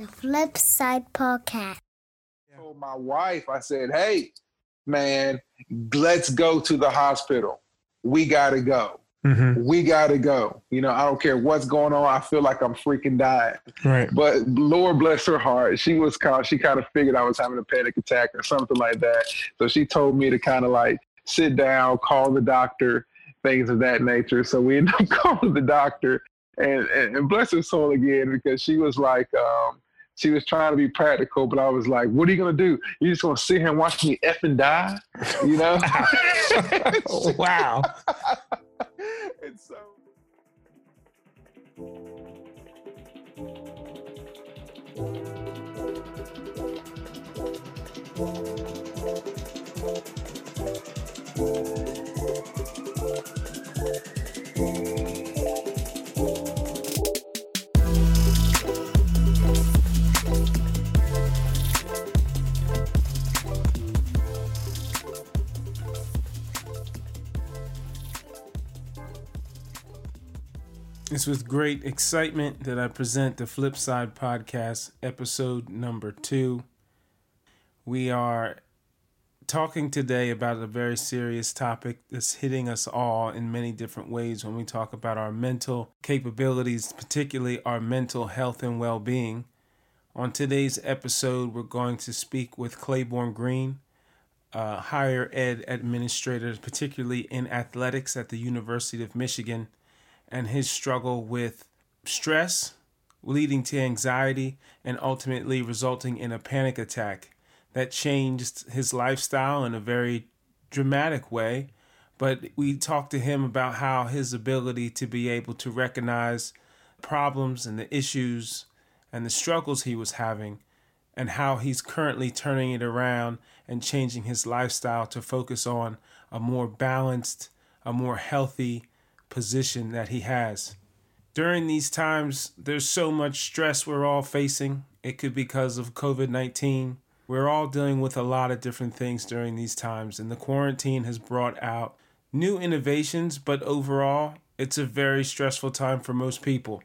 The Flip Side Podcast. I told my wife, I said, hey, man, let's go to the hospital. We got to go. Mm-hmm. We got to go. You know, I don't care what's going on. I feel like I'm freaking dying. Right. But Lord bless her heart, she was kind. She kind of figured I was having a panic attack or something like that. So she told me to kind of like sit down, call the doctor, things of that nature. So we ended up calling the doctor, and and, and bless her soul again because she was like, um, she was trying to be practical, but I was like, what are you gonna do? You just gonna sit here and watch me f and die? You know? wow. and so. It's with great excitement that I present the Flipside Podcast, episode number two. We are talking today about a very serious topic that's hitting us all in many different ways when we talk about our mental capabilities, particularly our mental health and well being. On today's episode, we're going to speak with Claiborne Green, a higher ed administrator, particularly in athletics at the University of Michigan and his struggle with stress, leading to anxiety, and ultimately resulting in a panic attack that changed his lifestyle in a very dramatic way. But we talked to him about how his ability to be able to recognize problems and the issues and the struggles he was having, and how he's currently turning it around and changing his lifestyle to focus on a more balanced, a more healthy, position that he has. During these times, there's so much stress we're all facing. It could be because of COVID 19. We're all dealing with a lot of different things during these times, and the quarantine has brought out new innovations, but overall, it's a very stressful time for most people.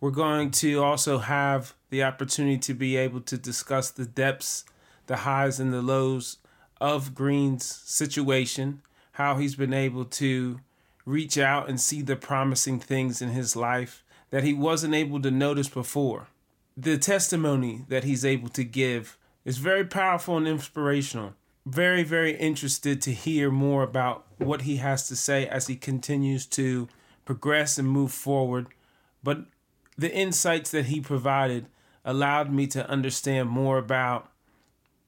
We're going to also have the opportunity to be able to discuss the depths, the highs, and the lows of Green's situation, how he's been able to reach out and see the promising things in his life that he wasn't able to notice before. The testimony that he's able to give is very powerful and inspirational. Very, very interested to hear more about what he has to say as he continues to progress and move forward. But the insights that he provided allowed me to understand more about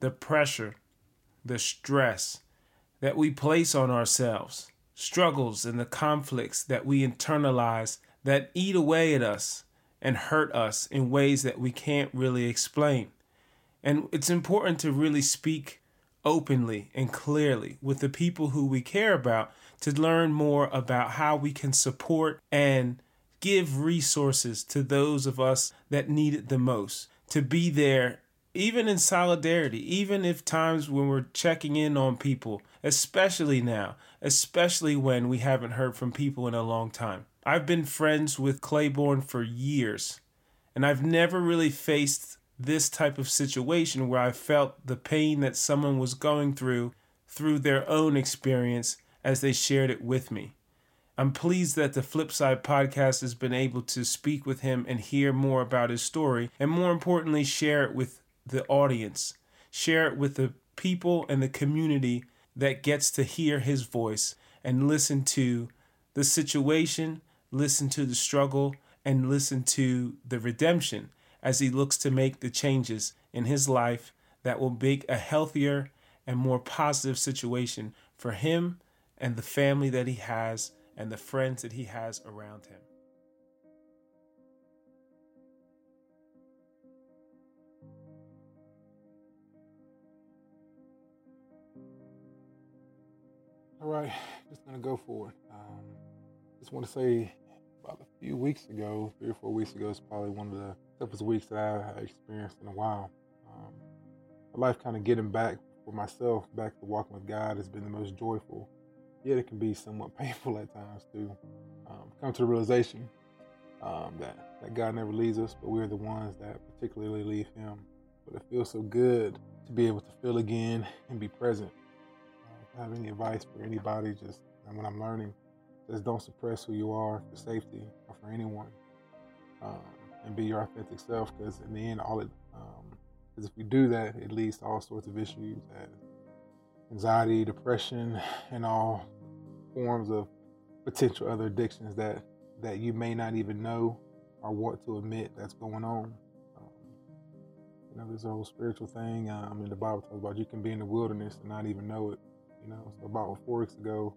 the pressure, the stress that we place on ourselves struggles and the conflicts that we internalize that eat away at us and hurt us in ways that we can't really explain. And it's important to really speak openly and clearly with the people who we care about to learn more about how we can support and give resources to those of us that need it the most, to be there even in solidarity, even if times when we're checking in on people, especially now, especially when we haven't heard from people in a long time. I've been friends with Claiborne for years, and I've never really faced this type of situation where I felt the pain that someone was going through through their own experience as they shared it with me. I'm pleased that the Flipside podcast has been able to speak with him and hear more about his story, and more importantly, share it with the audience, share it with the people and the community that gets to hear his voice and listen to the situation, listen to the struggle, and listen to the redemption as he looks to make the changes in his life that will make a healthier and more positive situation for him and the family that he has and the friends that he has around him. All right, just gonna go for it. Um, just want to say, about a few weeks ago, three or four weeks ago, it's probably one of the toughest weeks that I've experienced in a while. Um, my life kind of getting back for myself, back to walking with God, has been the most joyful. Yet it can be somewhat painful at times to um, come to the realization um, that, that God never leaves us, but we're the ones that particularly leave Him. But it feels so good to be able to feel again and be present. Have any advice for anybody, just when I'm learning, just don't suppress who you are for safety or for anyone, um, and be your authentic self. Because in the end, all it, because um, if we do that, it leads to all sorts of issues anxiety, depression, and all forms of potential other addictions that that you may not even know or want to admit that's going on. Um, you know, there's a whole spiritual thing um, in the Bible talks about you can be in the wilderness and not even know it. You know, so about four weeks ago,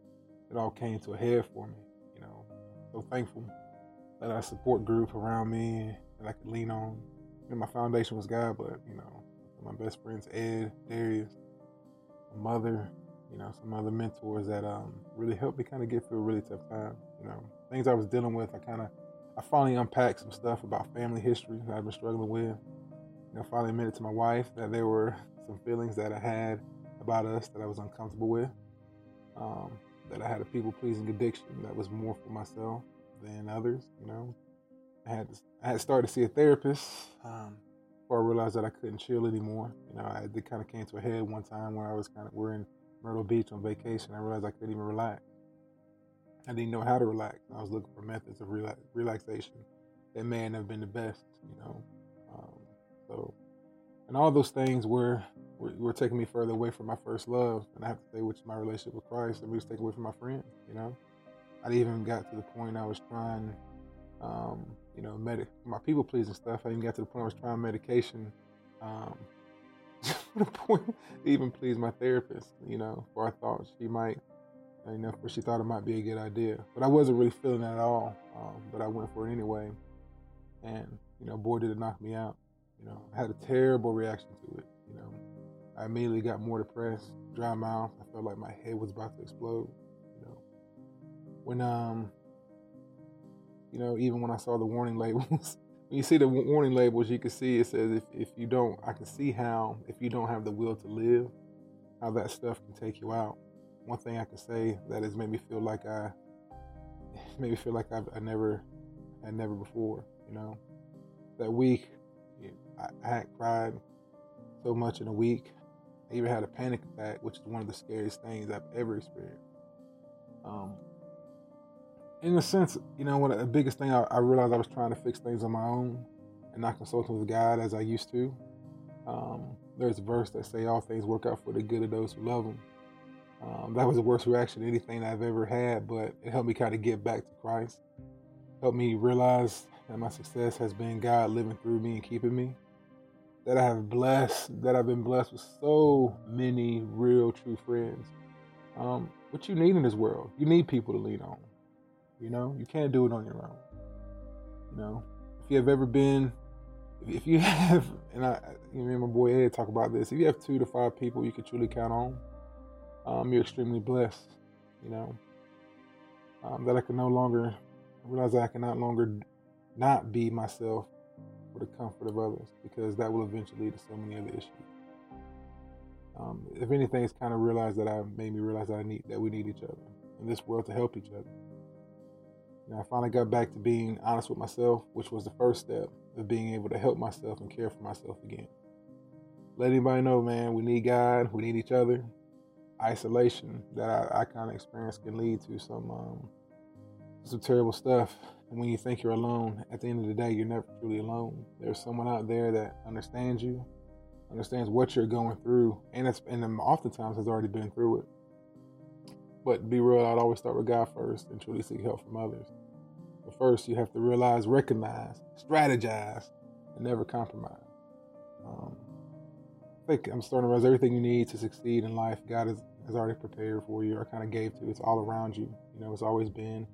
it all came to a head for me. You know, so thankful that I support group around me that I could lean on. And my foundation was God, but you know, my best friends Ed, Darius, my mother, you know, some other mentors that um, really helped me kind of get through a really tough time. You know, things I was dealing with, I kind of, I finally unpacked some stuff about family history that I've been struggling with. You know, finally admitted to my wife that there were some feelings that I had about us that I was uncomfortable with. Um, that I had a people pleasing addiction that was more for myself than others. You know, I had I had started to see a therapist um, before I realized that I couldn't chill anymore. You know, I it kind of came to a head one time where I was kind of we're in Myrtle Beach on vacation. I realized I couldn't even relax. I didn't know how to relax. I was looking for methods of relax, relaxation that may not have been the best, you know. Um, so, and all those things were, were, were taking me further away from my first love, and I have to say, which is my relationship with Christ, and we was taken away from my friends, you know. I even got to the point I was trying, um, you know, medic my people pleasing stuff. I even got to the point I was trying medication um, the point even please my therapist, you know, for I thought she might, you know, she thought it might be a good idea. But I wasn't really feeling that at all. Um, but I went for it anyway. And, you know, boy, did it knock me out. You know, I had a terrible reaction to it. You know, I immediately got more depressed, dry mouth. I felt like my head was about to explode. You know, when, um, you know, even when I saw the warning labels, when you see the warning labels, you can see it says if, if you don't, I can see how if you don't have the will to live, how that stuff can take you out. One thing I can say that has made me feel like I, made me feel like I've, I never, had never before. You know, that week, I, I had cried so much in a week. I even had a panic attack, which is one of the scariest things I've ever experienced. Um, in a sense, you know, one of the biggest thing I, I, realized I was trying to fix things on my own and not consulting with God as I used to. Um, there's a verse that say all things work out for the good of those who love Him. Um, that was the worst reaction to anything I've ever had, but it helped me kind of get back to Christ. Helped me realize that my success has been God living through me and keeping me. That I have blessed, that I've been blessed with so many real, true friends. Um, what you need in this world, you need people to lean on. You know, you can't do it on your own. You know, if you have ever been, if you have, and I, you know, my boy Ed talk about this. If you have two to five people you can truly count on, um, you're extremely blessed. You know, um, that I can no longer realize that I can not longer not be myself for the comfort of others because that will eventually lead to so many other issues. Um, if anything, it's kind of realized that I made me realize that I need that we need each other in this world to help each other. I finally got back to being honest with myself, which was the first step of being able to help myself and care for myself again. Let anybody know, man, we need God, we need each other. Isolation that I, I kind of experienced can lead to some um, some terrible stuff. And when you think you're alone, at the end of the day, you're never truly alone. There's someone out there that understands you, understands what you're going through, and it's and oftentimes has already been through it. But be real, I'd always start with God first and truly seek help from others. But first, you have to realize, recognize, strategize, and never compromise. Um, I think I'm starting to realize everything you need to succeed in life, God has, has already prepared for you or kind of gave to. It's all around you. You know, it's always been.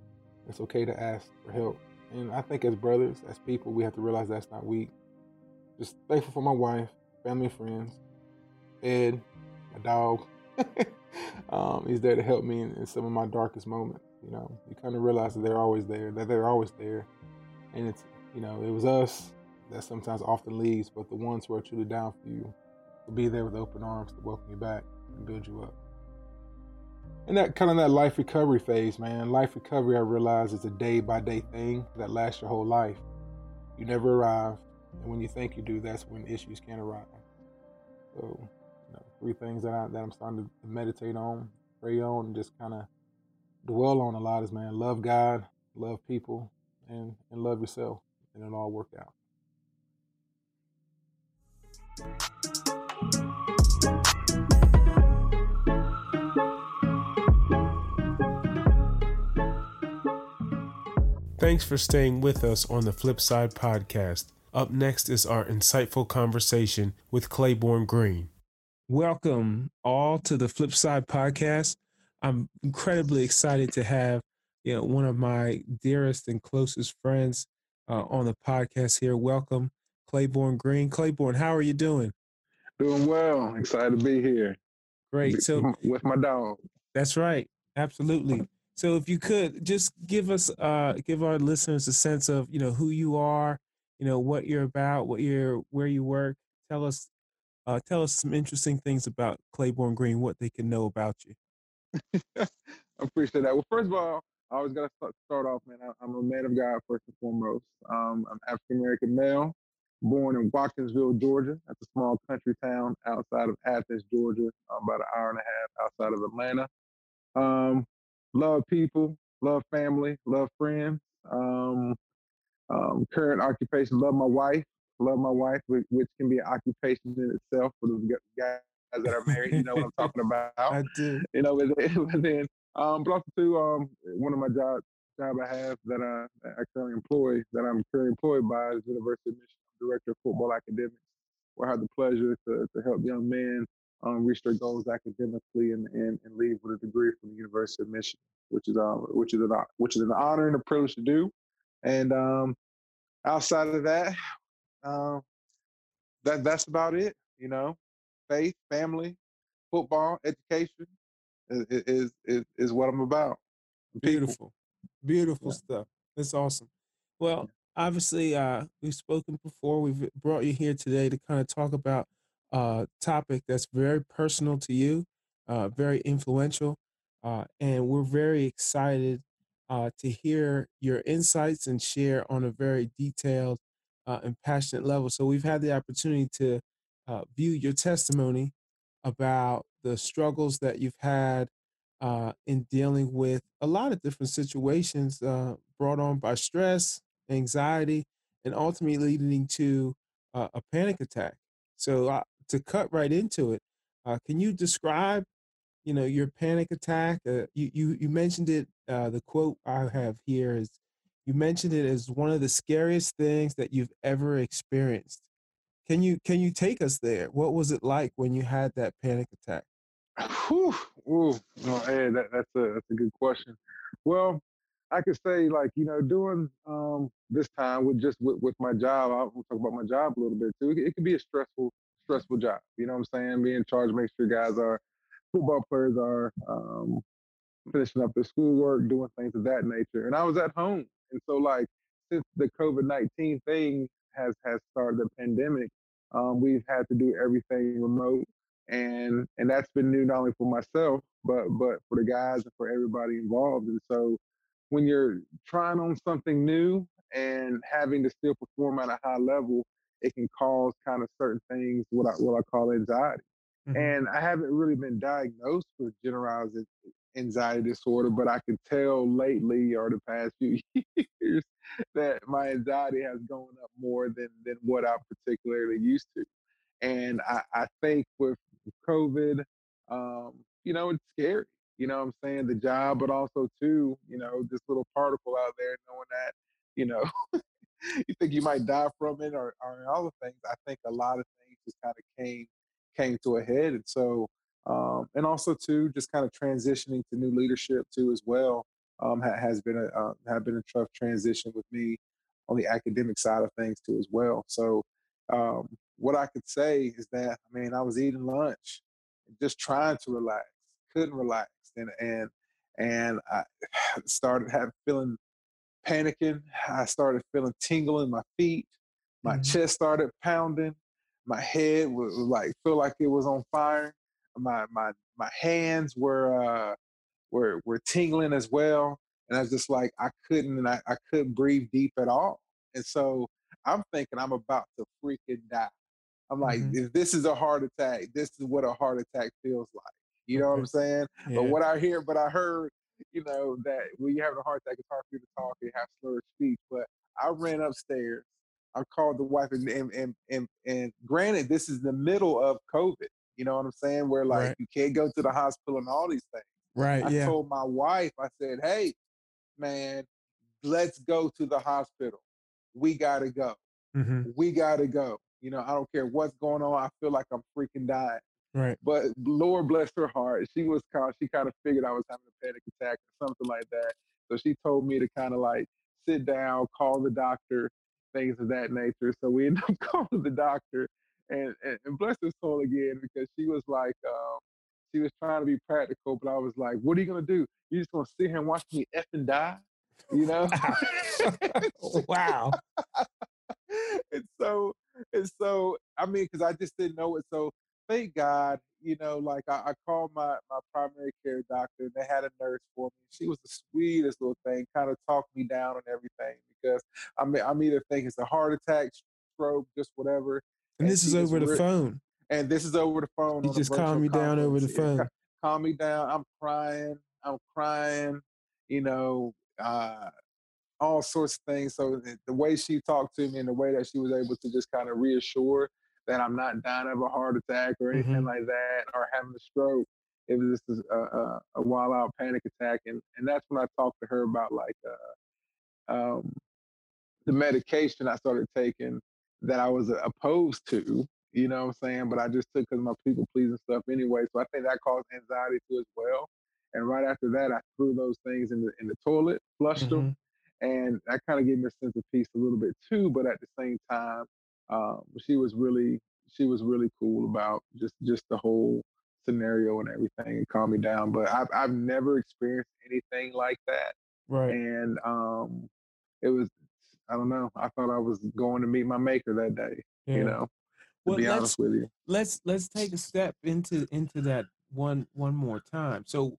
It's okay to ask for help. And I think as brothers, as people, we have to realize that's not weak. Just thankful for my wife, family, friends, Ed, my dog. um, he's there to help me in, in some of my darkest moments. You know, you kind of realize that they're always there, that they're always there. And it's, you know, it was us that sometimes often leaves, but the ones who are truly down for you will be there with open arms to welcome you back and build you up. And that kind of that life recovery phase, man. Life recovery, I realize, is a day by day thing that lasts your whole life. You never arrive, and when you think you do, that's when issues can arise. So, you know, three things that I that I'm starting to meditate on, pray on, and just kind of dwell on a lot is, man, love God, love people, and and love yourself, and it'll all work out. Thanks for staying with us on the Flipside podcast. Up next is our insightful conversation with Claiborne Green. Welcome all to the Flipside podcast. I'm incredibly excited to have you know, one of my dearest and closest friends uh, on the podcast here. Welcome, Claiborne Green. Claiborne, how are you doing? Doing well. Excited to be here. Great. So with my dog. That's right. Absolutely. So if you could just give us, uh, give our listeners a sense of, you know, who you are, you know, what you're about, what you're, where you work. Tell us, uh, tell us some interesting things about Claiborne Green, what they can know about you. I appreciate that. Well, first of all, I always got to start off, man. I, am a man of God first and foremost. Um, I'm African American male, born in Watkinsville, Georgia. That's a small country town outside of Athens, Georgia, about an hour and a half outside of Atlanta. Um, love people, love family, love friends. Um, um, current occupation, love my wife, love my wife, which, which can be an occupation in itself for the guys that are married. You know what I'm talking about. I do. You know, but then, um, but also too, um, one of my job job I have that I, I currently employ, that I'm currently employed by, is University of Michigan Director of Football Academics, where I have the pleasure to, to help young men um, reach their goals academically and, and, and leave with a degree from the University of Michigan, which is um, which is an which is an honor and a privilege to do. And um, outside of that, um, that that's about it. You know, faith, family, football, education is is is, is what I'm about. Beautiful, beautiful yeah. stuff. That's awesome. Well, obviously, uh, we've spoken before. We've brought you here today to kind of talk about uh, topic that's very personal to you, uh, very influential, uh, and we're very excited uh, to hear your insights and share on a very detailed uh, and passionate level. So we've had the opportunity to uh, view your testimony about the struggles that you've had in dealing with a lot of different situations brought on by stress, anxiety, and ultimately leading to a panic attack. So to cut right into it, uh, can you describe, you know, your panic attack? Uh, you, you you mentioned it. Uh, the quote I have here is, you mentioned it as one of the scariest things that you've ever experienced. Can you can you take us there? What was it like when you had that panic attack? Whew, ooh, no, hey, that, that's a that's a good question. Well, I could say like you know doing um, this time with just with, with my job. I'll talk about my job a little bit too. It, it can be a stressful stressful job. You know what I'm saying? Being charged, make sure guys are football players are um, finishing up their schoolwork, doing things of that nature. And I was at home, and so like since the COVID nineteen thing has has started the pandemic, um, we've had to do everything remote, and and that's been new not only for myself but but for the guys and for everybody involved. And so when you're trying on something new and having to still perform at a high level, it can cause kind of certain things, what I what I call anxiety. Mm-hmm. And I haven't really been diagnosed with generalized anxiety disorder, but I can tell lately or the past few years that my anxiety has gone up more than than what I particularly used to. And I, I think with COVID, um, you know, it's scary. You know I'm saying? The job, but also too, you know, this little particle out there, knowing that, you know, you think you might die from it or, or other things. I think a lot of things just kind of came came to a head, and so um, and also too, just kind of transitioning to new leadership too as well um, ha- has been a uh, have been a tough transition with me on the academic side of things too as well. So um, what I could say is that I mean I was eating lunch, just trying to relax, couldn't relax, and and and I started having feeling panicking. I started feeling tingle in my feet. My mm-hmm. chest started pounding. My head was, like feel like it was on fire. My my my hands were uh, were were tingling as well. And I was just like, I couldn't, and I, I couldn't breathe deep at all. And so I'm thinking I'm about to freaking die. I'm like, Mhm. if this is a heart attack, this is what a heart attack feels like. You know what I'm saying? Yeah. But what I hear, but I heard, you know, that when you have a heart attack, it's hard for you to talk and have slurred speech. But I ran upstairs. I called the wife, and and and and, and granted, this is the middle of COVID. You know what I'm saying? Where like Right. you can't go to the hospital and all these things. right. I yeah. told my wife, I said, "Hey, man, let's go to the hospital. We gotta go. hmm We gotta go. You know, I don't care what's going on. I feel like I'm freaking dying." Right. But Lord bless her heart, she was kind. She kind of figured I was having a panic attack or something like that. So she told me to kind of like sit down, call the doctor, things of that nature. So we ended up calling the doctor, and and, and bless her soul again because she was like, um, she was trying to be practical, but I was like, what are you gonna do? You just gonna sit here and watch me f and die? You know? wow. and so and so I mean, because I just didn't know it. So thank God, you know, like I, I called my my primary care doctor and they had a nurse for me. She was the sweetest little thing, kind of talked me down on everything because I'm I'm either thinking it's a heart attack, stroke, just whatever. And this is over the re- phone. And this is over the phone. You just calm me down over the conference. Yeah, phone. calm me down. I'm crying. I'm crying. You know, uh, all sorts of things. So the, the way she talked to me and the way that she was able to just kind of reassure that I'm not dying of a heart attack or anything Mhm. like that or having a stroke. It was just a, a, a wild out panic attack. And, and that's when I talked to her about like uh, um, the medication I started taking that I was opposed to, you know what I'm saying? But I just took because my people pleasing stuff anyway. So I think that caused anxiety too as well. And right after that, I threw those things in the in the toilet, flushed them, Mhm. and that kind of gave me a sense of peace a little bit too. But at the same time, um, she was really she was really cool about just just the whole scenario and everything and calm me down. But I've I've never experienced anything like that Right. and um, it was I don't know. I thought I was going to meet my maker that day. Yeah. You know, to Well, be honest with you. let's let's take a step into into that one one more time. So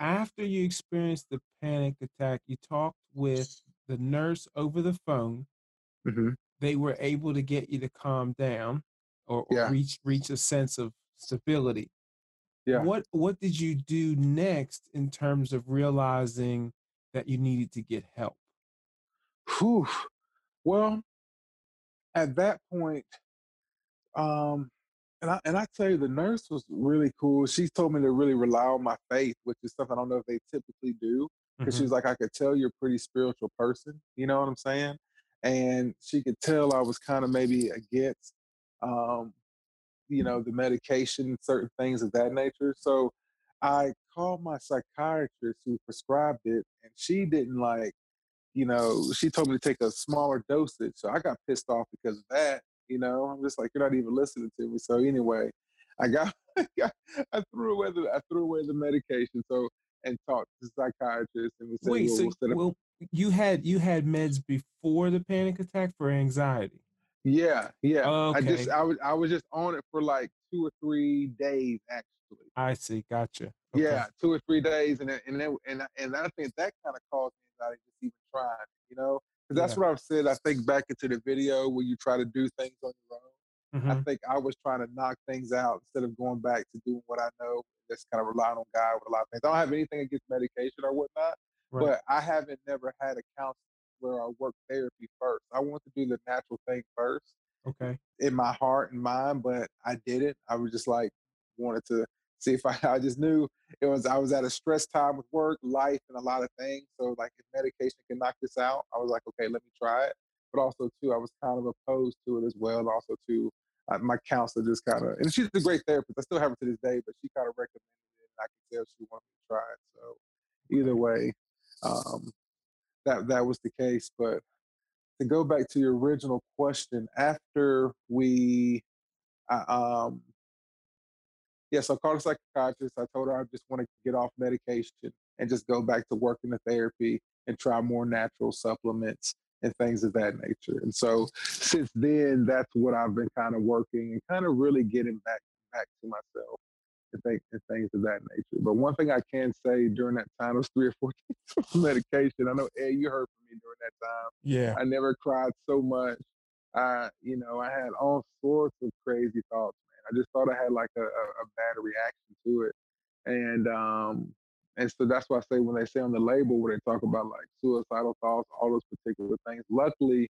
after you experienced the panic attack, you talked with the nurse over the phone. hmm They were able to get you to calm down or, or Yeah. reach reach a sense of stability. Yeah. What what did you do next in terms of realizing that you needed to get help? Whew. Well, at that point, um, and I and I tell you, the nurse was really cool. She told me to really rely on my faith, which is something I don't know if they typically do. Because Mm-hmm. she was like, I could tell you're a pretty spiritual person. You know what I'm saying? And she could tell I was kind of maybe against, um, you know, the medication, certain things of that nature. So I called my psychiatrist who prescribed it, and she didn't like, you know, she told me to take a smaller dosage. So I got pissed off because of that. You know, I'm just like, you're not even listening to me. So anyway, I got, I threw away the, I threw away the medication. So and talked to the psychiatrist, and we said, Wait, well, so we'll set up well, you had you had meds before the panic attack for anxiety. Yeah, yeah. I just I was I was just on it for like two or three days actually. I see. Gotcha. Okay. Yeah, two or three days, and then, and then, and I- and I think that kind of caused anxiety just even trying, you know, because that's Yeah. what I've said. I think back into the video where you try to do things on your own. I Mhm. think I was trying to knock things out instead of going back to doing what I know. Just kind of relying on God with a lot of things. I don't have anything against medication or whatnot, Right. but I haven't never had a counselor where I work therapy first. I want to do the natural thing first Okay. in my heart and mind, but I didn't. I was just like wanted to see if I. I just knew it was. I was at a stress time with work, life, and a lot of things. So like, if medication can knock this out, I was like, okay, let me try it. But also too, I was kind of opposed to it as well. And also too, uh, my counselor just kind of, and she's a great therapist. I still have her to this day, but she kind of recommended it, and I could tell she wanted me to try it. So either way, um, that that was the case. But to go back to your original question, after we, um, yes, I called a psychiatrist. I told her I just want to get off medication and just go back to working the therapy and try more natural supplements and things of that nature. And so since then, that's what I've been kind of working and kind of really getting back back to myself and, th- and things of that nature. But one thing I can say during that time was three or four days of medication. I know Ed, you heard from me during that time. Yeah. I never cried so much. I, you know, I had all sorts of crazy thoughts, man. I just thought I had like a, a, a bad reaction to it. And um and so that's why I say when they say on the label where they talk about like suicidal thoughts, all those particular things. Luckily,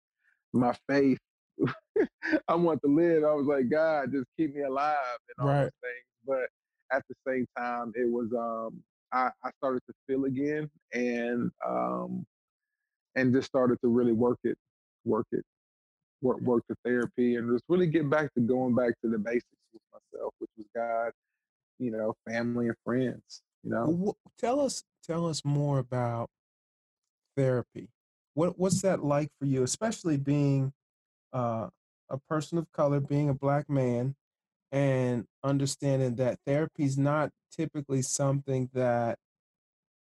my faith I want to live. I was like, God, just keep me alive and all Right. those things. But at the same time, it was um, I, I started to feel again, and um, and just started to really work it, work it, work work the therapy, and just really get back to going back to the basics with myself, which was God, you know, family and friends. You know, tell us tell us more about therapy. What what's that like for you, especially being uh, a person of color, being a black man, and understanding that therapy is not typically something that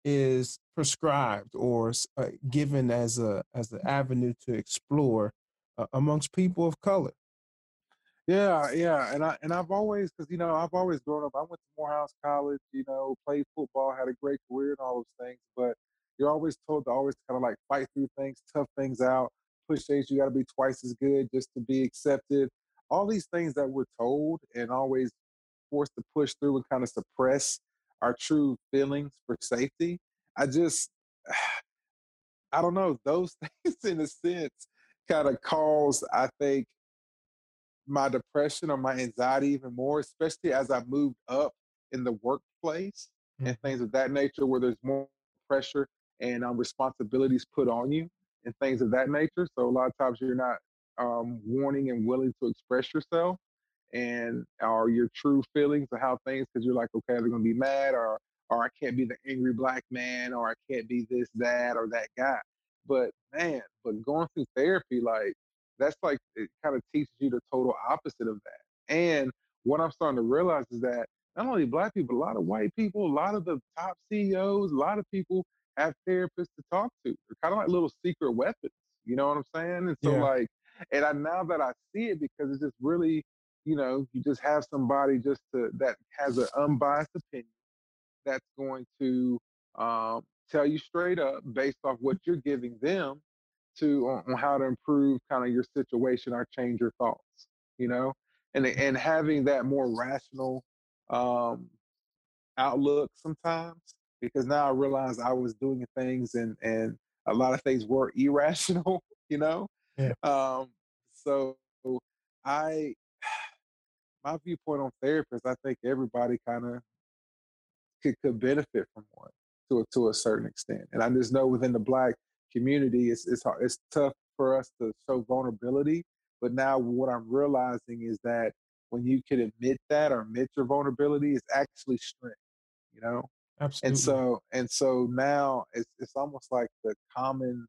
is prescribed or uh, given as a as an avenue to explore uh, amongst people of color. Yeah, yeah, and I and I've always because you know I've always grown up. I went to Morehouse College, you know, played football, had a great career and all those things. But you're always told to always kind of like fight through things, tough things out, push things. You got to be twice as good just to be accepted. All these things that we're told and always forced to push through and kind of suppress our true feelings for safety. I just, I don't know. Those things, in a sense, kind of cause I think my depression or my anxiety even more, especially as I moved up in the workplace and things of that nature, where there's more pressure and um, responsibilities put on you and things of that nature. So a lot of times you're not um, wanting and willing to express yourself and or your true feelings of how things because you're like, okay, they're gonna be mad or or I can't be the angry black man or I can't be this, that, or that guy. But man, but going through therapy, like that's like it kind of teaches you the total opposite of that. And what I'm starting to realize is that not only black people, a lot of white people, a lot of the top CEOs, a lot of people have therapists to talk to. They're kind of like little secret weapons. You know what I'm saying? And so Yeah. like, and I now that I see it because it's just really, you know, you just have somebody just to that has an unbiased opinion that's going to um, tell you straight up based off what you're giving them to on, on how to improve kind of your situation or change your thoughts you know? And and having that more rational um, outlook sometimes because now I realize I was doing things and and a lot of things were irrational you know Yeah. um, so I my viewpoint on therapists I think everybody kind of could, could benefit from one to a, to a certain extent. And I just know within the black community, it's it's hard, it's tough for us to show vulnerability. But now what I'm realizing is that when you can admit that or admit your vulnerability, it's actually strength. You know, Absolutely. and so and so now it's it's almost like the common.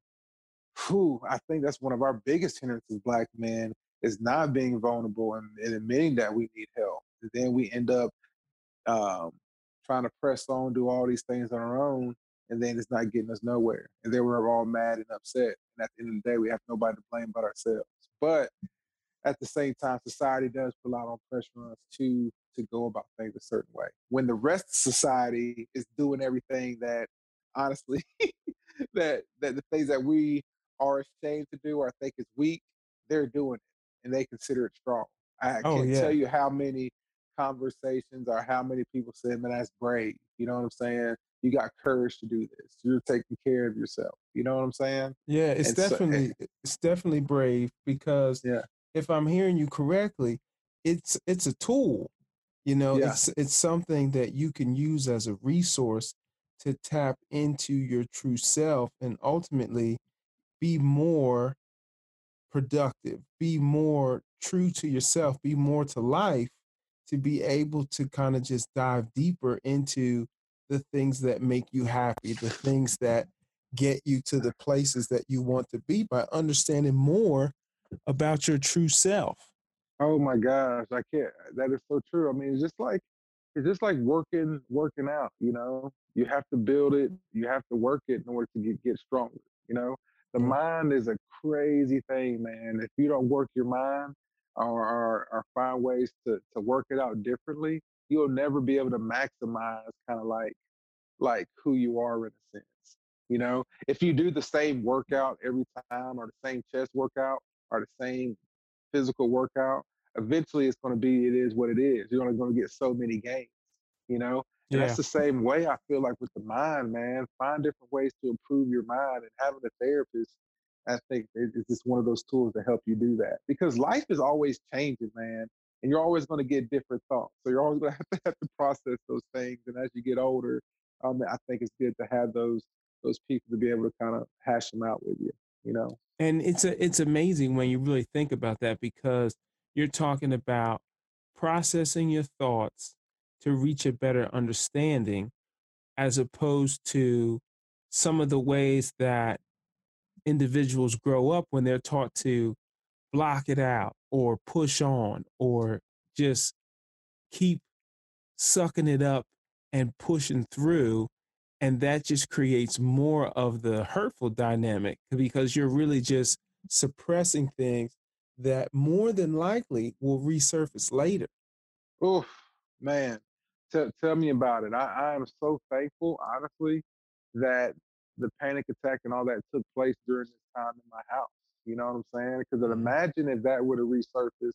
I think that's one of our biggest hindrances, black men, is not being vulnerable and, and admitting that we need help. And then we end up um, trying to press on, do all these things on our own, and then it's not getting us nowhere. And then we're all mad and upset. And at the end of the day, we have nobody to blame but ourselves. But at the same time, society does put a lot of pressure on us to to go about things a certain way. When the rest of society is doing everything that, honestly, that that the things that we are ashamed to do or think is weak, they're doing it and they consider it strong. I Oh, can't yeah. tell you how many conversations or how many people say, "Man, that's brave." You know what I'm saying? You got courage to do this. You're taking care of yourself. You know what I'm saying? Yeah, it's And so- eh definitely it's definitely brave because Yeah. if I'm hearing you correctly, it's it's a tool. You know, Yeah. it's it's something that you can use as a resource to tap into your true self and ultimately be more productive, be more true to yourself, be more to life to be able to kind of just dive deeper into the things that make you happy, the things that get you to the places that you want to be by understanding more about your true self. Oh my gosh, I can't. Uh, that is so true. I mean, it's just like it's just like working working out. You know, you have to build it. You have to work it in order to get get stronger. You know, the mind is a crazy thing, man. If you don't work your mind or or, or find ways to to work it out differently, you'll never be able to maximize kind of like like who you are in a sense. You know, if you do the same workout every time or the same chest workout or the same physical workout, eventually it's going to be it is what it is. You're only going to get so many gains, you know? And Yeah. that's the same way I feel like with the mind, man. Find different ways to improve your mind and having a therapist, I think is is just one of those tools to help you do that. Because life is always changing, man. And you're always going to get different thoughts. So you're always going to have to have to process those things. And as you get older, um, I think it's good to have those those people to be able to kind of hash them out with you, you know? and it's a, it's amazing when you really think about that because you're talking about processing your thoughts to reach a better understanding as opposed to some of the ways that individuals grow up when they're taught to block it out or push on or just keep sucking it up and pushing through and that just creates more of the hurtful dynamic because you're really just suppressing things that more than likely will resurface later. Oof, man. Tell, tell me about it. I, I am so thankful, honestly, that the panic attack and all that took place during this time in my house. You know what I'm saying? Because Mhm. imagine if that would have resurfaced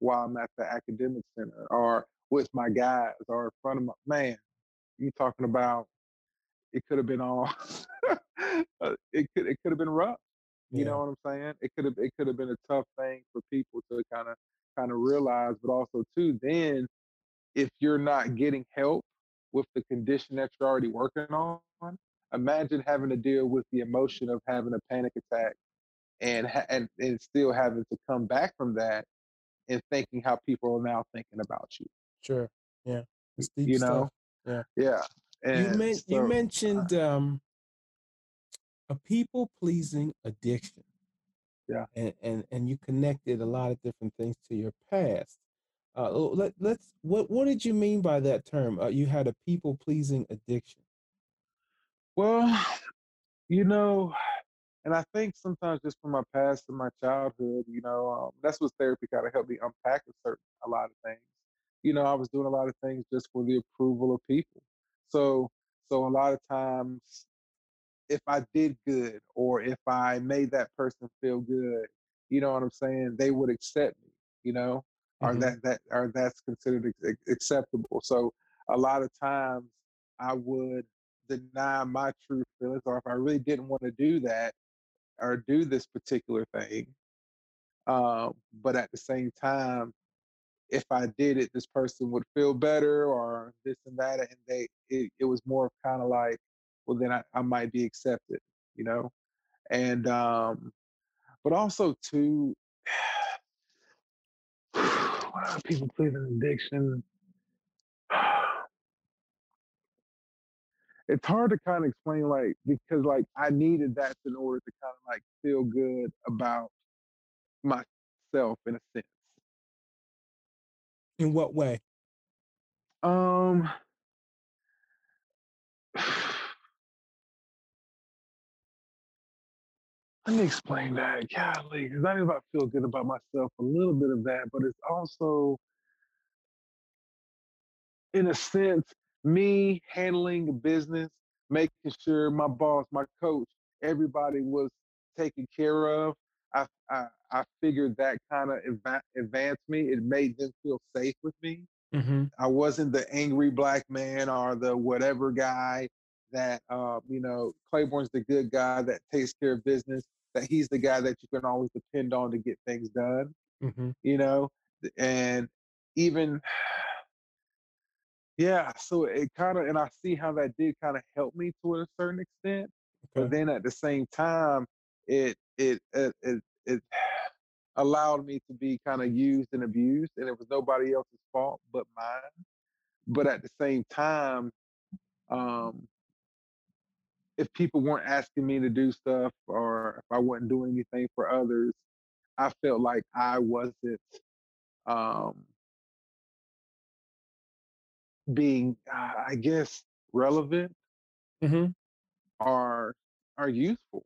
while I'm at the academic center or with my guys or in front of my man. You talking about it could have been all uh, it could it could have been rough. You know what I'm saying? It could have it could have been a tough thing for people to kind of kind of realize, but also too, then if you're not getting help with the condition that you're already working on, imagine having to deal with the emotion of having a panic attack and and, and still having to come back from that and thinking how people are now thinking about you. Sure. Yeah. You stuff. know? Yeah. Yeah. You, men- so- uh mentioned um, a people pleasing addiction. Yeah. And, and and you connected a lot of different things to your past. Uh, let, let's what what did you mean by that term? Uh, you had a people pleasing addiction. Well, you know, and I think sometimes just from my past and my childhood, you know, um, that's what therapy kind of helped me unpack a certain a lot of things. You know, I was doing a lot of things just for the approval of people. So, so a lot of times, if I did good or if I made that person feel good, you know what I'm saying, they would accept me. You know, or Mhm. that that or that's considered ac- ac- acceptable. So a lot of times I would deny my true feelings, or if I really didn't want to do that or do this particular thing, um, but at the same time, if I did it, this person would feel better, or this and that, and they it, it was more of kind of like, well, then I, I might be accepted, you know, and um, but also too. What are people pleasing addiction? It's hard to kind of explain, like because like I needed that in order to kind of like feel good about myself in a sense. In what way? Um, let me explain that. Golly, because I to feel good about myself. A little bit of that, but it's also, in a sense, me handling business, making sure my boss, my coach, everybody was taken care of. I I, I figured that kind of adva- advanced me. It made them feel safe with me. Mm-hmm. I wasn't the angry black man or the whatever guy that uh, you know, Claiborne's the good guy that takes care of business, that he's the guy that you can always depend on to get things done, Mm-hmm. you know? And even yeah, so it kind of and I see how that did kind of help me to a certain extent. But then at the same time, it it it it, it allowed me to be kind of used and abused, and it was nobody else's fault but mine. But at the same time, um, if people weren't asking me to do stuff or if I wasn't doing anything for others, I felt like I wasn't um, being, uh, I guess, relevant Mm-hmm. or or useful.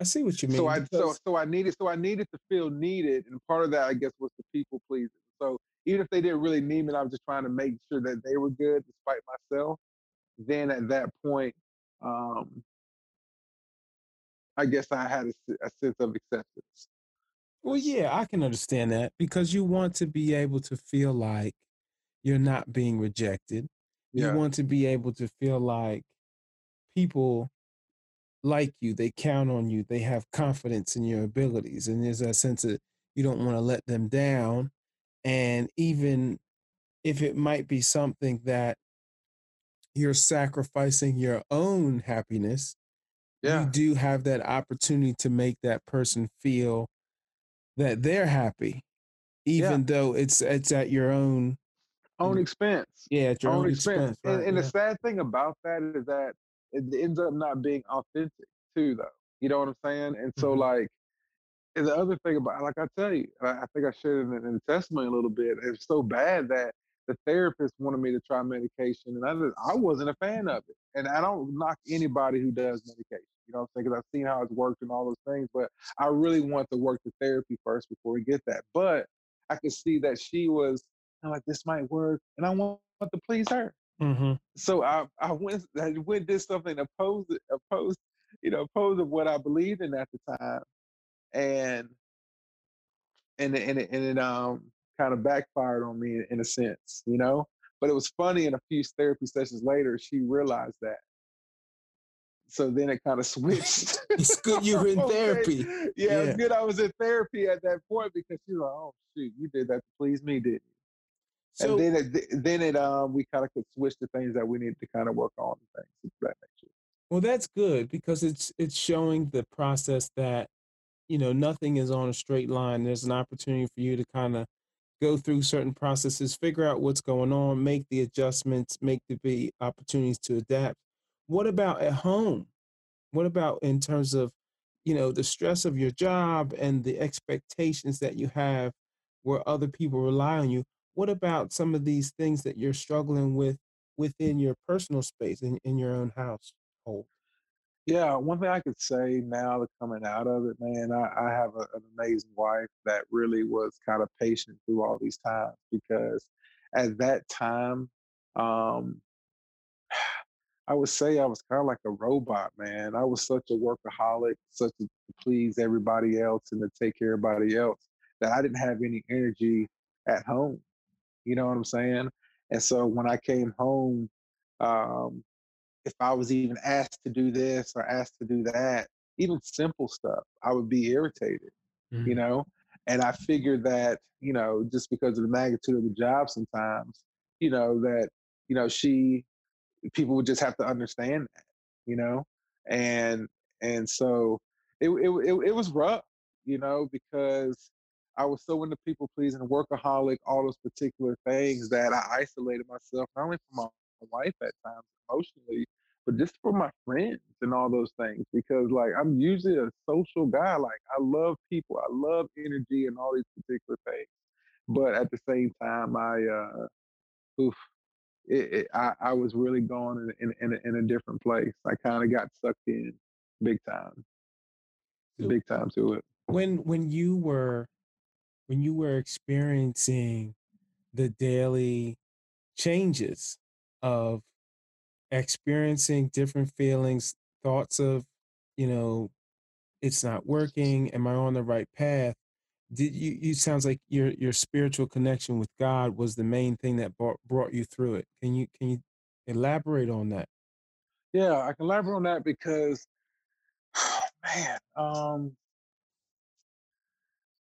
I see what you mean. so I so so I needed so I needed to feel needed, and part of that I guess was the people pleasing. So even if they didn't really need me, I was just trying to make sure that they were good despite myself. Then at that point, um, I guess I had a, a sense of acceptance. Well, yeah, I can understand that because you want to be able to feel like you're not being rejected. Yeah. You want to be able to feel like people like you, they count on you, they have confidence in your abilities. And there's a sense that you don't want to let them down. And even if it might be something that you're sacrificing your own happiness, Yeah. you do have that opportunity to make that person feel that they're happy, even though it's it's at your own Own expense. yeah, at your own own expense. expense. And, right, and yeah. the sad thing about that is that it ends up not being authentic too, though. You know what I'm saying? And so, Mhm. like, and the other thing about, like I tell you, I, I think I shared it in, in the testimony a little bit. It's so bad that the therapist wanted me to try medication, and I just, I wasn't a fan of it. And I don't knock anybody who does medication. You know what I'm saying? Because I've seen how it's worked and all those things. But I really want to work the therapy first before we get that. But I could see that she was like, this might work, and I want to please her. Mhm. So I I went I went did something opposed opposed you know opposed of what I believed in at the time, and and and and it um kind of backfired on me in a sense, you know. But it was funny. In a few therapy sessions later, she realized that. So then it kind of switched. It's good you were in Okay. therapy. Yeah, it Yeah. was good. I was in therapy at that point because she was like, "Oh shoot, you did that to please me, didn't you?" So and then it, then it um we kind of could switch to things that we needed to kind of work on and things that nature. well that's good because it's it's showing the process that you know nothing is on a straight line. There's an opportunity for you to kind of go through certain processes, figure out what's going on, make the adjustments, make the be opportunities to adapt. What about at home? What about in terms of, you know, the stress of your job and the expectations that you have where other people rely on you? What about some of these things that you're struggling with within your personal space in, in your own household? Yeah, one thing I could say now that coming out of it, man, I, I have a, an amazing wife that really was kind of patient through all these times because at that time, um, I would say I was kind of like a robot, man. I was such a workaholic, such a to please everybody else and to take care of everybody else that I didn't have any energy at home. You know what I'm saying? And so when I came home, um, if I was even asked to do this or asked to do that, even simple stuff, I would be irritated, you mm-hmm. know? And I figured that, you know, just because of the magnitude of the job sometimes, you know, that, you know, she, people would just have to understand that, you know? And, and so it, it, it, it was rough, you know, because I was so into people pleasing, workaholic, all those particular things that I isolated myself, not only from my wife at times emotionally, but just for my friends and all those things. Because like I'm usually a social guy. Like I love people, I love energy and all these particular things. But at the same time, I uh, oof, it, it, I, I was really going in in, in, a, in a different place. I kind of got sucked in big time, So- big time to it. when when you were when you were experiencing the daily changes of experiencing different feelings thoughts of you know it's not working. Am i on the right path? Did you you sounds like your your spiritual connection with god was the main thing that brought, brought you through it. Can you can you elaborate on that? Yeah, I can elaborate on that because, man, um,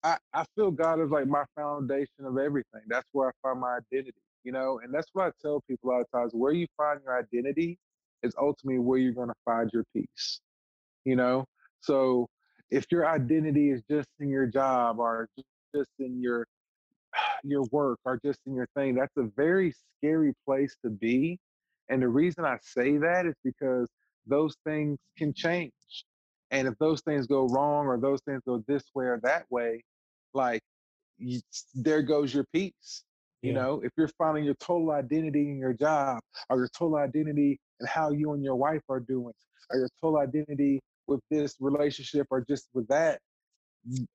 I I feel God is like my foundation of everything. That's where I find my identity, you know, and that's what I tell people a lot of times. Where you find your identity is ultimately where you're going to find your peace, you know. So if your identity is just in your job or just in your your work or just in your thing, that's a very scary place to be. And the reason I say that is because those things can change. And if those things go wrong or those things go this way or that way, like there goes your peace. You Yeah. know, if you're finding your total identity in your job or your total identity in how you and your wife are doing or your total identity with this relationship or just with that,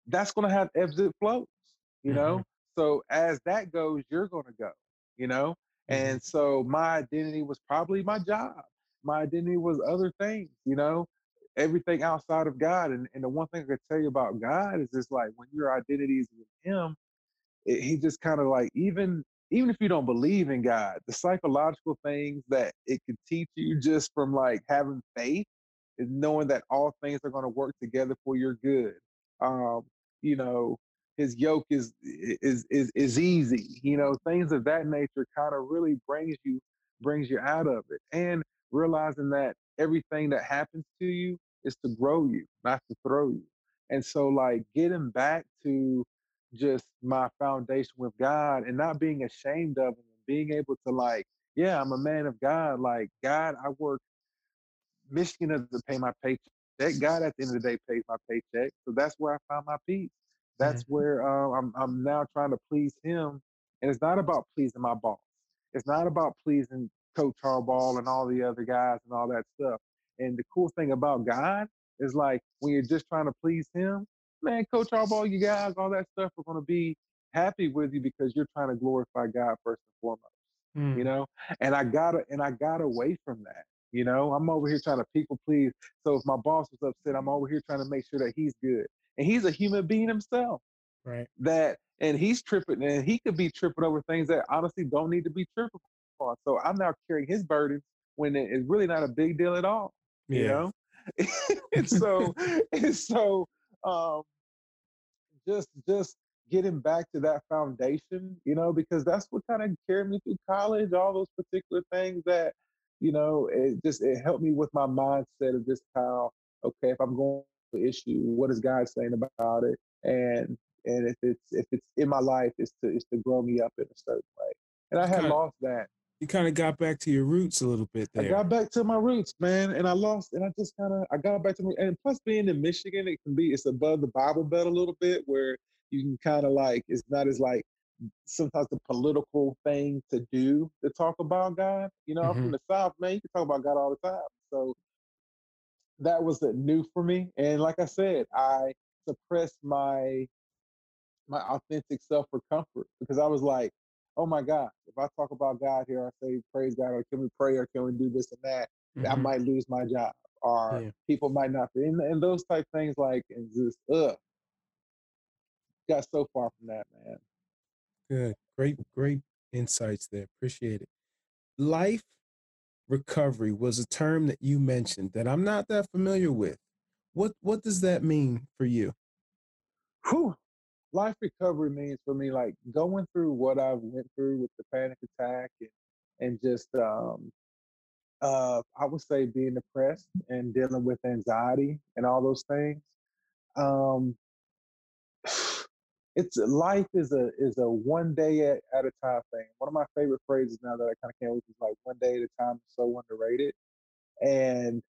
that's going to have ebbs and flows, you know? So as that goes, you're going to go, you know? Mm-hmm. And so my identity was probably my job. My identity was other things, you know, everything outside of God. And, and the one thing I could tell you about God is just like when your identity is with Him, it, He just kind of like, even even if you don't believe in God, the psychological things that it can teach you just from like having faith is knowing that all things are going to work together for your good. Um, you know, his yoke is is is is easy. You know, things of that nature kind of really brings you brings you out of it, and realizing that everything that happens to you is to grow you, not to throw you. And so, like getting back to just my foundation with God and not being ashamed of him and being able to like, yeah, I'm a man of God. Like God, I work. Michigan doesn't pay my paycheck. That God, at the end of the day, pays my paycheck. So that's where I found my peace. That's Mm-hmm. where uh, I'm. I'm now trying to please Him, and it's not about pleasing my boss. It's not about pleasing Coach Harbaugh and all the other guys and all that stuff. And the cool thing about God is like when you're just trying to please Him, man, Coach Harbaugh, you guys, all that stuff are going to be happy with you because you're trying to glorify God first and foremost. Mm. You know, and I got and I got away from that. You know, I'm over here trying to people please. So if my boss was upset, I'm over here trying to make sure that he's good. And he's a human being himself. Right. That and he's tripping and he could be tripping over things that honestly don't need to be tripping on. So I'm now carrying his burdens when it- it's really not a big deal at all. You Yeah. know? and so and so um just just getting back to that foundation, you know, because that's what kind of carried me through college, all those particular things that, you know, it just it helped me with my mindset of just how, okay, if I'm going to issue, what is God saying about it? And and if it's if it's in my life, it's to it's to grow me up in a certain way. And I had lost that. You kind of got back to your roots a little bit I got back to my roots, man, and I lost, and I just kind of, I got back to my, and plus being in Michigan, it can be, it's above the Bible Belt a little bit, where you can kind of like, it's not as like sometimes the political thing to do to talk about God. You know, I'm Mhm. from the South, man, you can talk about God all the time. So that was new for me, and like I said, I suppressed my my authentic self for comfort because I was like, oh my God, if I talk about God here, I say praise God, or can we pray, or can we do this and that, I Mhm. might lose my job, or Yeah. people might not be, and, and those type things like, and just, ugh, got so far from that, man. Good. Great, great insights there. Appreciate it. Life recovery was a term that you mentioned that I'm not that familiar with. What what does that mean for you? Whew. Life recovery means for me like going through what I've went through with the panic attack and, and just um uh I would say being depressed and dealing with anxiety and all those things. Um it's life is a is a one day at, at a time thing. One of my favorite phrases now that I kind of can't with is like one day at a time is so underrated. And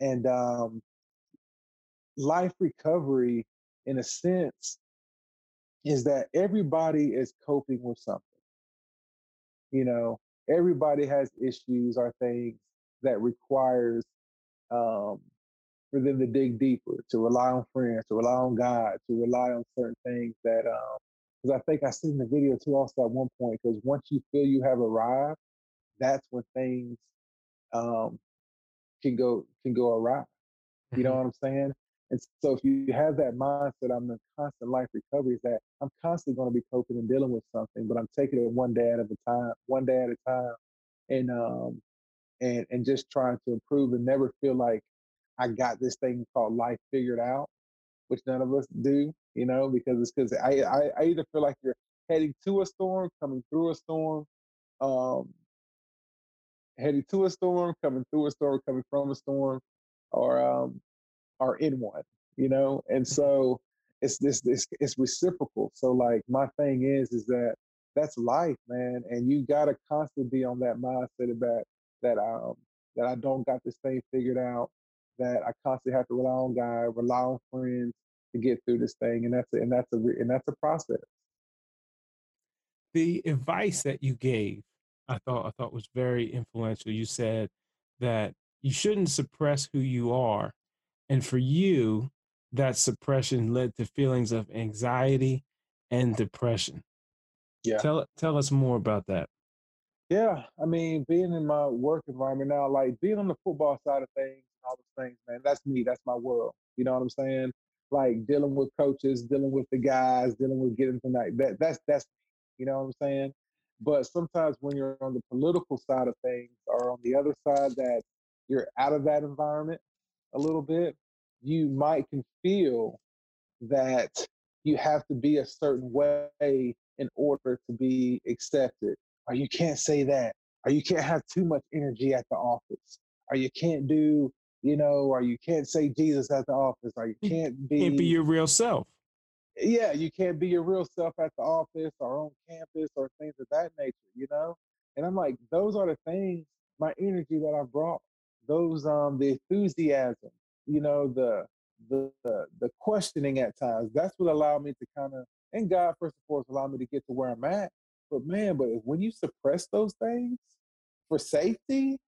and um life recovery in a sense is that everybody is coping with something. You know, everybody has issues or things that requires um, for them to dig deeper, to rely on friends, to rely on God, to rely on certain things that. Because I think I seen the video too also at one point. Because once you feel you have arrived, that's when things um, can go can go awry. You know what I'm saying? And so if you have that mindset, I'm in constant life recovery, is that I'm constantly going to be coping and dealing with something, but I'm taking it one day at a time, one day at a time, and um, and and just trying to improve and never feel like I got this thing called life figured out, which none of us do, you know, because it's because I, I I either feel like you're heading to a storm, coming through a storm, um, heading to a storm, coming through a storm, coming from a storm, or um, are in one, you know? And so it's this this it's reciprocal. So like my thing is is that that's life, man. And you gotta constantly be on that mindset that that um that I don't got this thing figured out, that I constantly have to rely on God, rely on friends to get through this thing. And that's a, and that's a and that's a process. The advice that you gave, I thought I thought was very influential. You said that you shouldn't suppress who you are. And for you, that suppression led to feelings of anxiety and depression. Yeah. Tell tell us more about that. Yeah, I mean, being in my work environment now, like being on the football side of things, all those things, man, that's me. That's my world. You know what I'm saying? Like dealing with coaches, dealing with the guys, dealing with getting tonight. That that's that's you know what I'm saying? But sometimes when you're on the political side of things or on the other side that you're out of that environment a little bit, you might can feel that you have to be a certain way in order to be accepted. Or you can't say that. Or you can't have too much energy at the office. Or you can't do, you know, or you can't say Jesus at the office. Or you mm, can't be Can't be your real self. yeah, you can't be your real self at the office or on campus or things of that nature, you know? And I'm like, those are the things, my energy that I brought. Those um the enthusiasm, you know, the the the, the questioning at times. That's what allowed me to kind of and God first and foremost allowed me to get to where I'm at. But man, but when you suppress those things for safety,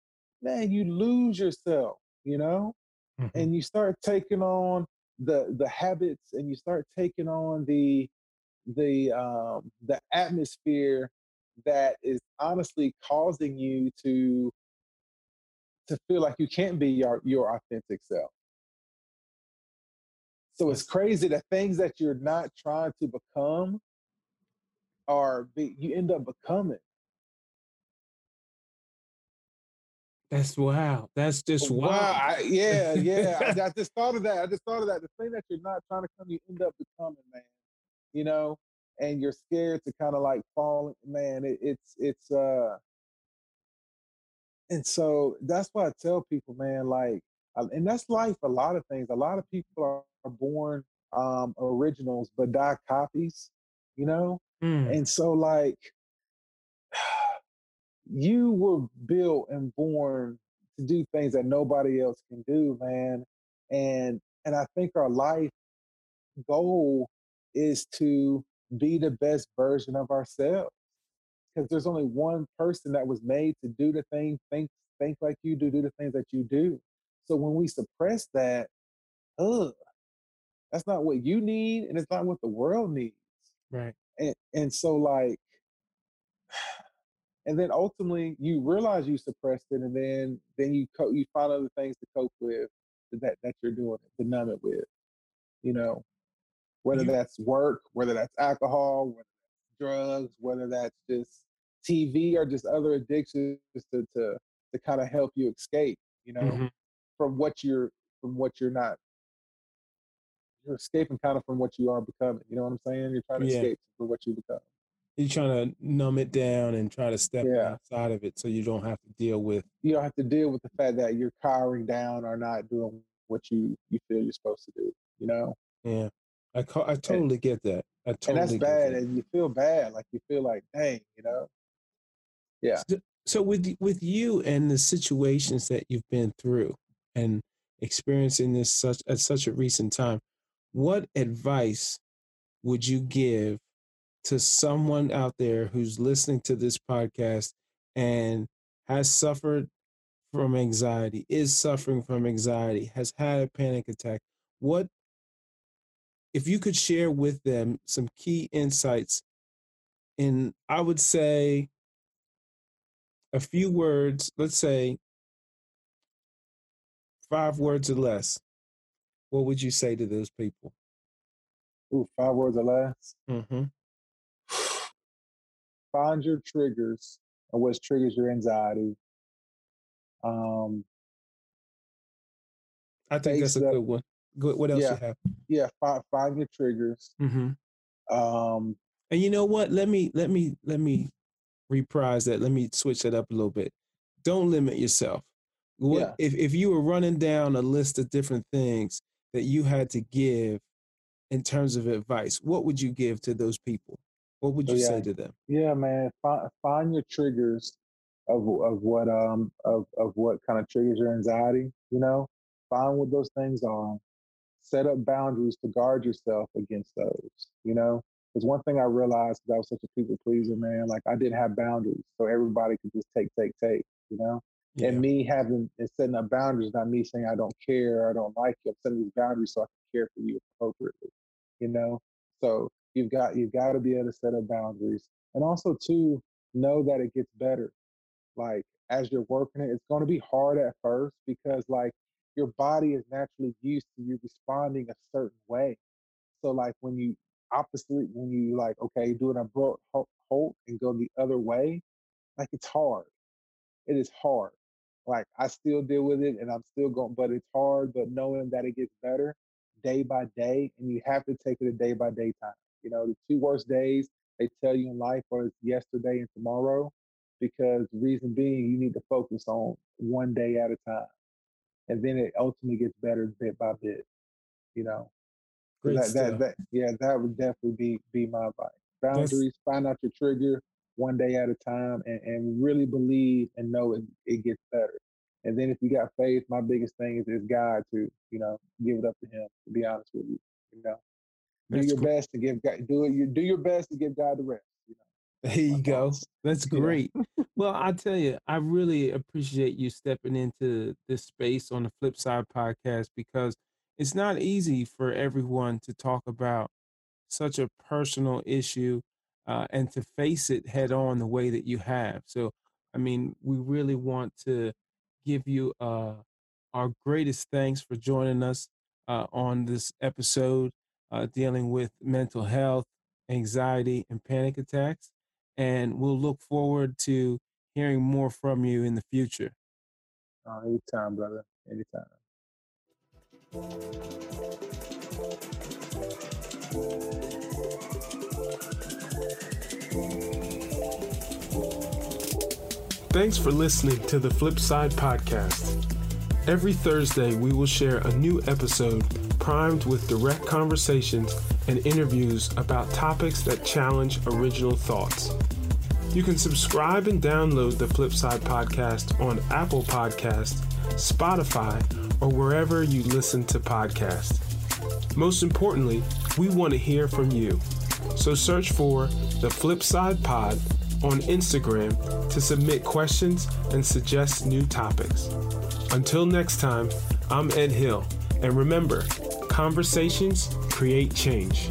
man, you lose yourself, you know? Mhm. and you start taking on the the habits and you start taking on the the um the atmosphere that is honestly causing you to to feel like you can't be your your authentic self so it's crazy the things that you're not trying to become are be, you end up becoming That's wow. That's just wow. I, yeah, yeah. I, I just thought of that. I just thought of that. The thing that you're not trying to come, you end up becoming, man. You know, and you're scared to kind of like fall. Man, it, it's it's uh, and so that's why I tell people, man, like, uh, and that's life. A lot of things. A lot of people are, are born um originals but die copies. You know, Mm. and so like you were built and born to do things that nobody else can do, man. And and I think our life goal is to be the best version of ourselves. Because there's only one person that was made to do the thing, think think like you do, do the things that you do. So when we suppress that, ugh, that's not what you need, and it's not what the world needs Right. and and so like and then ultimately you realize you suppressed it and then then you co- you find other things to cope with that that you're doing it to numb it with you know whether You- that's work whether that's alcohol whether drugs whether that's just tv or just other addictions to to to kind of help you escape you know Mhm. from what you're from what you're not you're escaping kind of from what you are becoming you know what i'm saying you're trying to Yeah. escape from what you become You're trying to numb it down and try to step Yeah. outside of it so you don't have to deal with you don't have to deal with the fact that you're cowering down or not doing what you you feel you're supposed to do you know yeah. I ca- I totally get that. I totally and that's get bad that. and you feel bad like you feel like dang you know yeah So, so with with you and the situations that you've been through and experiencing this such at such a recent time, what advice would you give to someone out there who's listening to this podcast and has suffered from anxiety, is suffering from anxiety, has had a panic attack? What if you could share with them some key insights in I would say a few words, let's say five words or less, what would you say to those people? Ooh, five words or less Mm-hmm. find your triggers and what triggers your anxiety um I think that's a good one. What else Yeah. you have? yeah find, find your triggers Mm-hmm. um And you know what? Let me let me let me reprise that. Let me switch that up a little bit. Don't limit yourself. What Yeah. if if you were running down a list of different things that you had to give in terms of advice, what would you give to those people? What would Oh, you yeah. say to them? Yeah, man. Find find your triggers of of what um of of what kind of triggers your anxiety. You know, find what those things are. Set up boundaries to guard yourself against those. You know, because one thing I realized because I was such a people pleaser, man. Like I didn't have boundaries, so everybody could just take, take, take. You know, Yeah. and me having and setting up boundaries, not me saying I don't care, I don't like you. I'm setting these boundaries so I can care for you appropriately. You know, so You've got you've got to be able to set up boundaries, and also to know that it gets better. Like as you're working it, it's going to be hard at first because like your body is naturally used to you responding a certain way. So like when you opposite when you like okay do an abrupt halt and go the other way, like it's hard. It is hard. Like I still deal with it and I'm still going, but it's hard. But knowing that it gets better day by day, and you have to take it a day by day time. You know, the two worst days they tell you in life are yesterday and tomorrow, because reason being you need to focus on one day at a time, and then it ultimately gets better bit by bit. You know, Great that, that, that yeah, that would definitely be be my advice. Boundaries, find out your trigger one day at a time, and, and really believe and know it, it gets better. And then if you got faith, my biggest thing is, is God to, you know, give it up to him, to be honest with you. You know. Do That's your cool. best to give God do it you do your best to give God the rest. There you go. That's Yeah. great. well, I tell you, I really appreciate you stepping into this space on the Flip Side podcast because it's not easy for everyone to talk about such a personal issue uh, and to face it head on the way that you have. So, I mean, we really want to give you uh, our greatest thanks for joining us uh, on this episode uh, dealing with mental health, anxiety, and panic attacks. And we'll look forward to hearing more from you in the future. Uh, anytime, brother. Anytime. Thanks for listening to the Flipside Podcast. Every Thursday, we will share a new episode primed with direct conversations and interviews about topics that challenge original thoughts. You can subscribe and download the Flipside Podcast on Apple Podcasts, Spotify, or wherever you listen to podcasts. Most importantly, we want to hear from you. So search for the Flipside Pod on Instagram to submit questions and suggest new topics. Until next time, I'm Ed Hill, and remember, conversations create change.